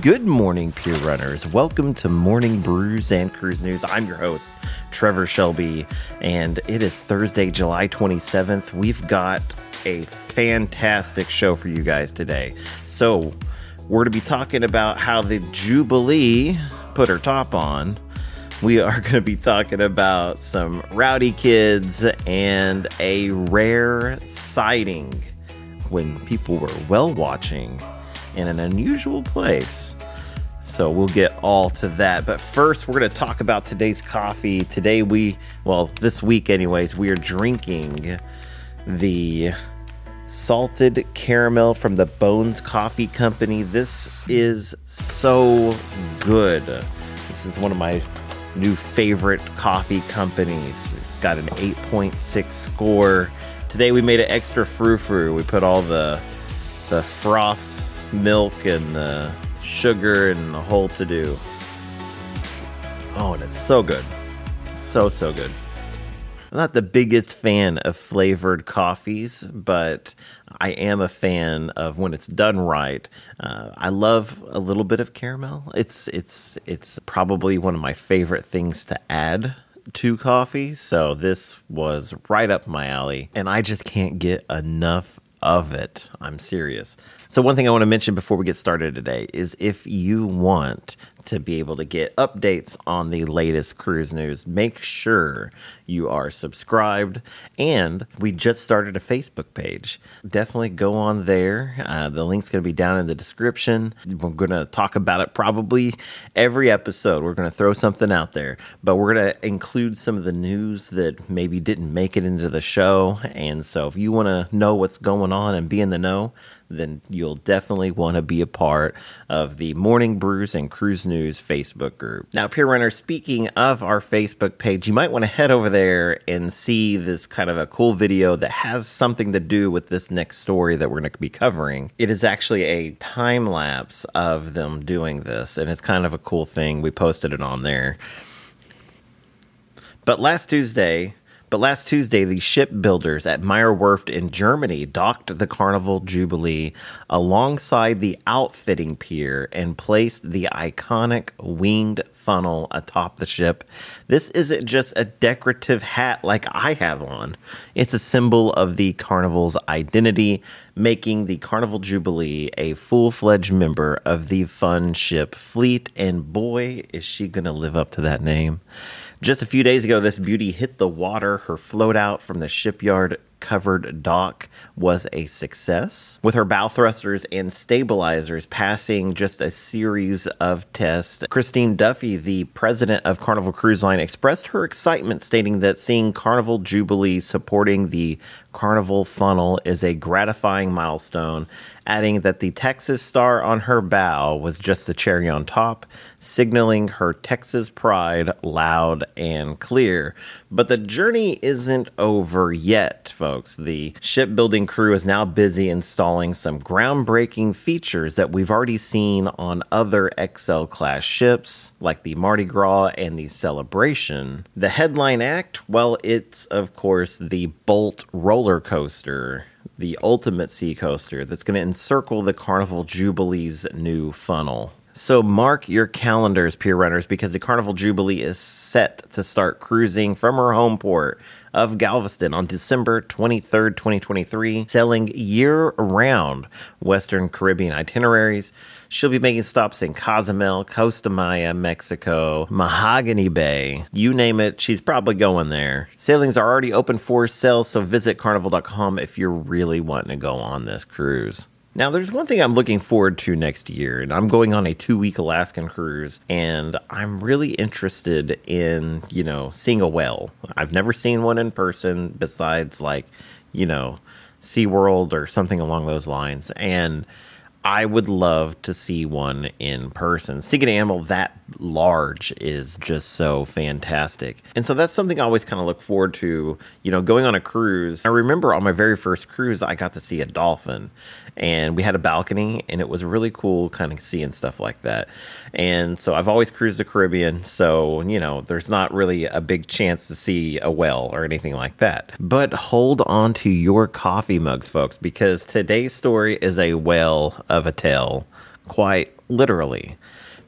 Good morning, Pier Runners. Welcome to Morning Brews and Cruise News. I'm your host, Trevor Shelby, and it is Thursday, July 27th. We've got a fantastic show for you guys today. So, we're to be talking about how the Jubilee put her top on. We are going to be talking about some rowdy kids and a rare sighting when people were well watching in an unusual place. So we'll get all to that. But first, we're going to talk about today's coffee. Today, we, well, this week, anyways, we are drinking the salted caramel from the Bones Coffee Company. This is so good. This is one of my new favorite coffee companies. It's got an 8.6 score. Today we made an extra frou frou. We put all the the froth milk and the sugar and the whole to do. Oh, and it's so good. So, so good. I'm not the biggest fan of flavored coffees, but I am a fan of when it's done right. Uh, I love a little bit of caramel. It's it's it's probably one of my favorite things to add to coffee. So this was right up my alley, and I just can't get enough of it. I'm serious. So, one thing I want to mention before we get started today is if you want to be able to get updates on the latest cruise news, make sure you are subscribed. And we just started a Facebook page. Definitely go on there. Uh, the link's going to be down in the description. We're going to talk about it probably every episode. We're going to throw something out there, but we're going to include some of the news that maybe didn't make it into the show. And so, if you want to know what's going on and be in the know, then you'll definitely want to be a part of the Morning Brews and Cruise News Facebook group. Now, Pier Runner, speaking of our Facebook page, you might want to head over there and see this kind of a cool video that has something to do with this next story that we're going to be covering. It is actually a time lapse of them doing this, and it's kind of a cool thing. We posted it on there. But last Tuesday, but last Tuesday, the shipbuilders at Meyer Werft in Germany docked the Carnival Jubilee alongside the outfitting pier and placed the iconic winged funnel atop the ship. This isn't just a decorative hat like I have on, it's a symbol of the Carnival's identity, making the Carnival Jubilee a full fledged member of the fun ship fleet. And boy, is she going to live up to that name. Just a few days ago, this beauty hit the water. Her float out from the shipyard covered dock was a success, with her bow thrusters and stabilizers passing just a series of tests. Christine Duffy, the president of Carnival Cruise Line, expressed her excitement, stating that seeing Carnival Jubilee supporting the Carnival funnel is a gratifying milestone adding that the Texas star on her bow was just the cherry on top, signaling her Texas pride loud and clear. But the journey isn't over yet, folks. The shipbuilding crew is now busy installing some groundbreaking features that we've already seen on other XL class ships, like the Mardi Gras and the Celebration. The headline act, well, it's of course the Bolt roller coaster the ultimate sea coaster that's going to encircle the Carnival Jubilee's new funnel. So mark your calendars, Pier Runners, because the Carnival Jubilee is set to start cruising from her home port of Galveston on December 23rd, 2023, sailing year round Western Caribbean itineraries. She'll be making stops in Cozumel, Costa Maya, Mexico, Mahogany Bay. You name it, she's probably going there. Sailings are already open for sale, so visit carnival.com if you're really wanting to go on this cruise. Now, there's one thing I'm looking forward to next year, and I'm going on a two week Alaskan cruise, and I'm really interested in, you know, seeing a whale. I've never seen one in person besides, like, you know, SeaWorld or something along those lines. And I would love to see one in person. Seeing an animal that large is just so fantastic. And so that's something I always kind of look forward to, you know, going on a cruise. I remember on my very first cruise, I got to see a dolphin and we had a balcony and it was really cool kind of seeing stuff like that. And so I've always cruised the Caribbean, so you know, there's not really a big chance to see a whale or anything like that. But hold on to your coffee mugs, folks, because today's story is a whale of a tale quite literally.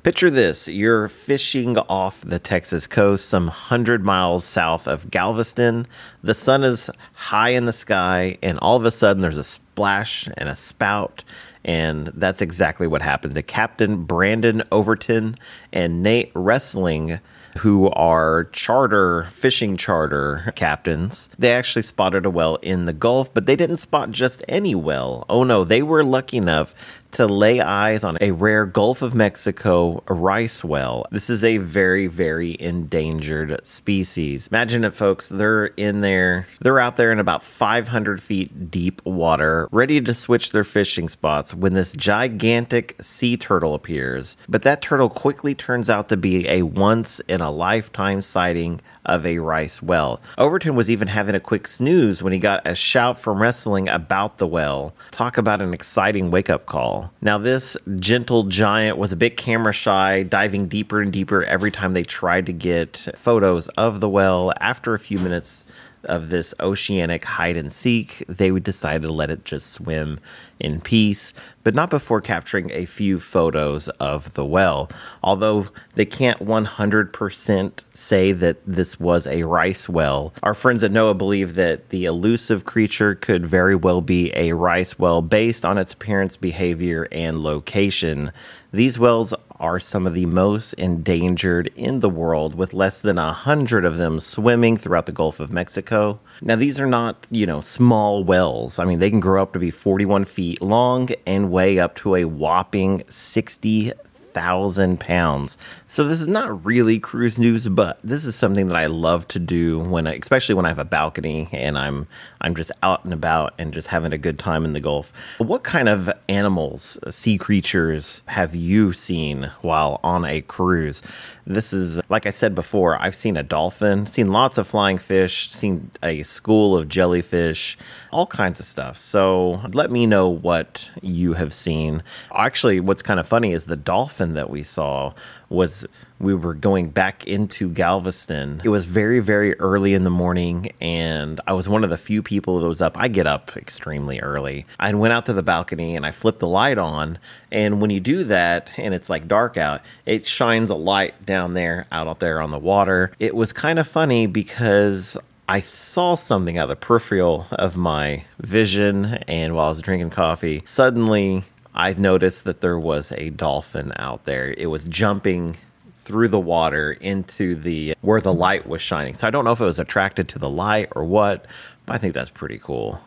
Picture this you're fishing off the Texas coast, some hundred miles south of Galveston. The sun is high in the sky, and all of a sudden there's a splash and a spout. And that's exactly what happened to Captain Brandon Overton and Nate Wrestling who are charter fishing charter captains. They actually spotted a well in the Gulf, but they didn't spot just any well. Oh no, they were lucky enough to lay eyes on a rare Gulf of Mexico rice whale. This is a very, very endangered species. Imagine it, folks. They're in there, they're out there in about 500 feet deep water, ready to switch their fishing spots when this gigantic sea turtle appears. But that turtle quickly turns out to be a once in a lifetime sighting of a rice whale. Overton was even having a quick snooze when he got a shout from wrestling about the well. Talk about an exciting wake up call. Now, this gentle giant was a bit camera shy, diving deeper and deeper every time they tried to get photos of the well. After a few minutes, of this oceanic hide and seek, they decided to let it just swim in peace, but not before capturing a few photos of the well. Although they can't 100% say that this was a rice whale, our friends at NOAA believe that the elusive creature could very well be a rice whale based on its appearance, behavior, and location. These wells are some of the most endangered in the world, with less than a hundred of them swimming throughout the Gulf of Mexico. Now, these are not, you know, small wells. I mean, they can grow up to be 41 feet long and weigh up to a whopping 60 thousand pounds. So this is not really cruise news, but this is something that I love to do when, I, especially when I have a balcony and I'm I'm just out and about and just having a good time in the Gulf. What kind of animals, uh, sea creatures, have you seen while on a cruise? This is like I said before. I've seen a dolphin, seen lots of flying fish, seen a school of jellyfish, all kinds of stuff. So let me know what you have seen. Actually, what's kind of funny is the dolphin that we saw was we were going back into Galveston. It was very, very early in the morning, and I was one of the few people that was up. I get up extremely early. I went out to the balcony and I flipped the light on. And when you do that and it's like dark out, it shines a light down there, out out there on the water. It was kind of funny because I saw something out of the peripheral of my vision, and while I was drinking coffee, suddenly I noticed that there was a dolphin out there. It was jumping through the water into the where the light was shining. So I don't know if it was attracted to the light or what, but I think that's pretty cool.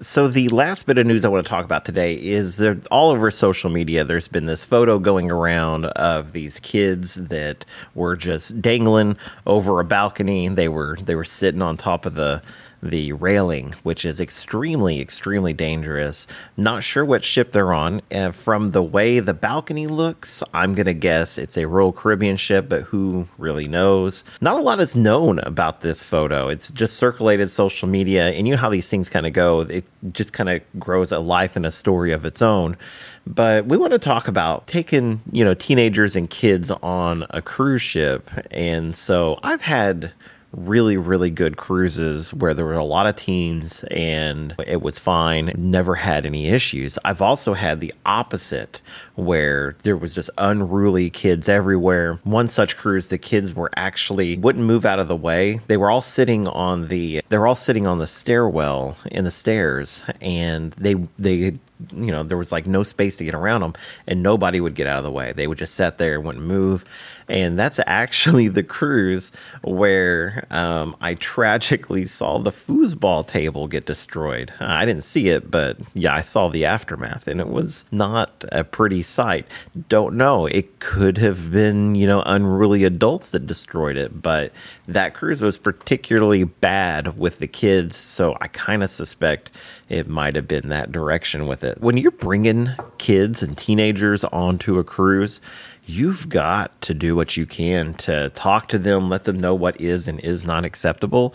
So the last bit of news I want to talk about today is that all over social media there's been this photo going around of these kids that were just dangling over a balcony. They were they were sitting on top of the the railing, which is extremely, extremely dangerous. Not sure what ship they're on. And from the way the balcony looks, I'm going to guess it's a Royal Caribbean ship, but who really knows? Not a lot is known about this photo. It's just circulated social media, and you know how these things kind of go. It just kind of grows a life and a story of its own. But we want to talk about taking, you know, teenagers and kids on a cruise ship. And so I've had really, really good cruises where there were a lot of teens and it was fine. Never had any issues. I've also had the opposite where there was just unruly kids everywhere. One such cruise, the kids were actually wouldn't move out of the way. They were all sitting on the they were all sitting on the stairwell in the stairs and they they you know, there was like no space to get around them, and nobody would get out of the way. They would just sit there and wouldn't move. And that's actually the cruise where um, I tragically saw the foosball table get destroyed. I didn't see it, but yeah, I saw the aftermath, and it was not a pretty sight. Don't know. It could have been, you know, unruly adults that destroyed it, but that cruise was particularly bad with the kids, so I kind of suspect it might have been that direction with it. When you're bringing kids and teenagers onto a cruise, you've got to do what you can to talk to them, let them know what is and is not acceptable.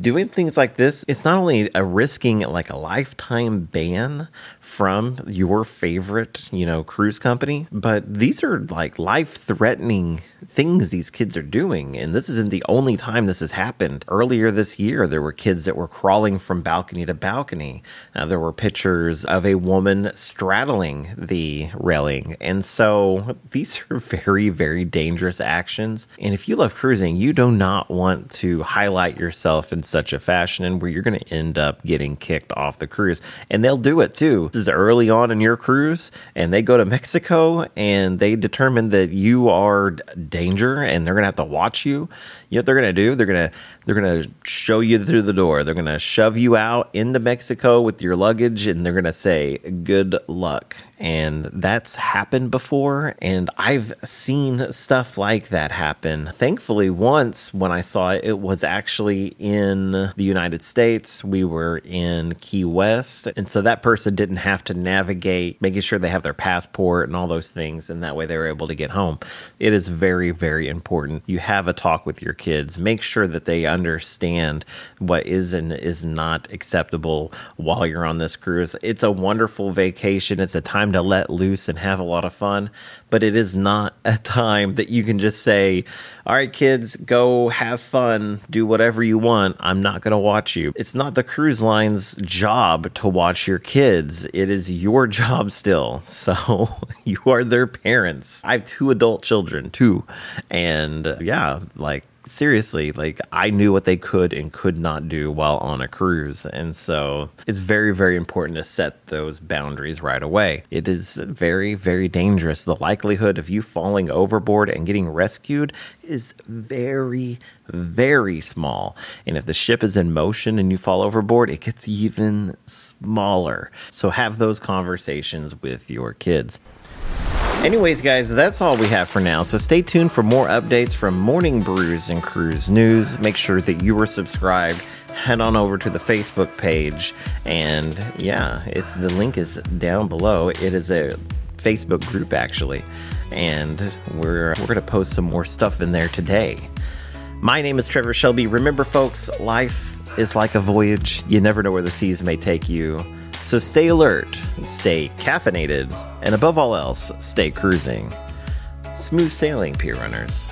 doing things like this, it's not only a risking like a lifetime ban from your favorite, you know, cruise company, but these are like life threatening things these kids are doing. And this isn't the only time this has happened. Earlier this year, there were kids that were crawling from balcony to balcony. There were pictures of a woman straddling the railing. And so these are very, very dangerous actions. And if you love cruising, you do not want to highlight yourself in such a fashion and where you're going to end up getting kicked off the cruise. And they'll do it too. This is early on in your cruise and they go to Mexico and they determine that you are danger and they're going to have to watch you. You know what they're going to do? They're going to they're going to show you through the door. They're going to shove you out into Mexico with your luggage and they're going to say good luck. And that's happened before and I've seen stuff like that happen. Thankfully once when I saw it it was actually in the United States. We were in Key West and so that person didn't have to navigate making sure they have their passport and all those things and that way they were able to get home. It is very very important. You have a talk with your kids. Make sure that they understand what is and is not acceptable while you're on this cruise. It's a wonderful vacation. It's a time to let loose and have a lot of fun, but it is not a time that you can just say, "All right, kids, go have fun, do whatever you want. I'm not going to watch you." It's not the cruise line's job to watch your kids. It is your job still. So, you are their parents. I have two adult children too. And yeah, like seriously, like I knew what they could and could not do while on a cruise. And so it's very, very important to set those boundaries right away. It is very, very dangerous. The likelihood of you falling overboard and getting rescued is very, very small. And if the ship is in motion and you fall overboard, it gets even smaller. So have those conversations with your kids. Anyways, guys, that's all we have for now. So stay tuned for more updates from Morning Brews and Cruise News. Make sure that you are subscribed. Head on over to the Facebook page, and yeah, it's the link is down below. It is a Facebook group actually, and we're we're gonna post some more stuff in there today. My name is Trevor Shelby. Remember, folks, life is like a voyage. You never know where the seas may take you. So stay alert, stay caffeinated, and above all else, stay cruising. Smooth sailing, pier runners.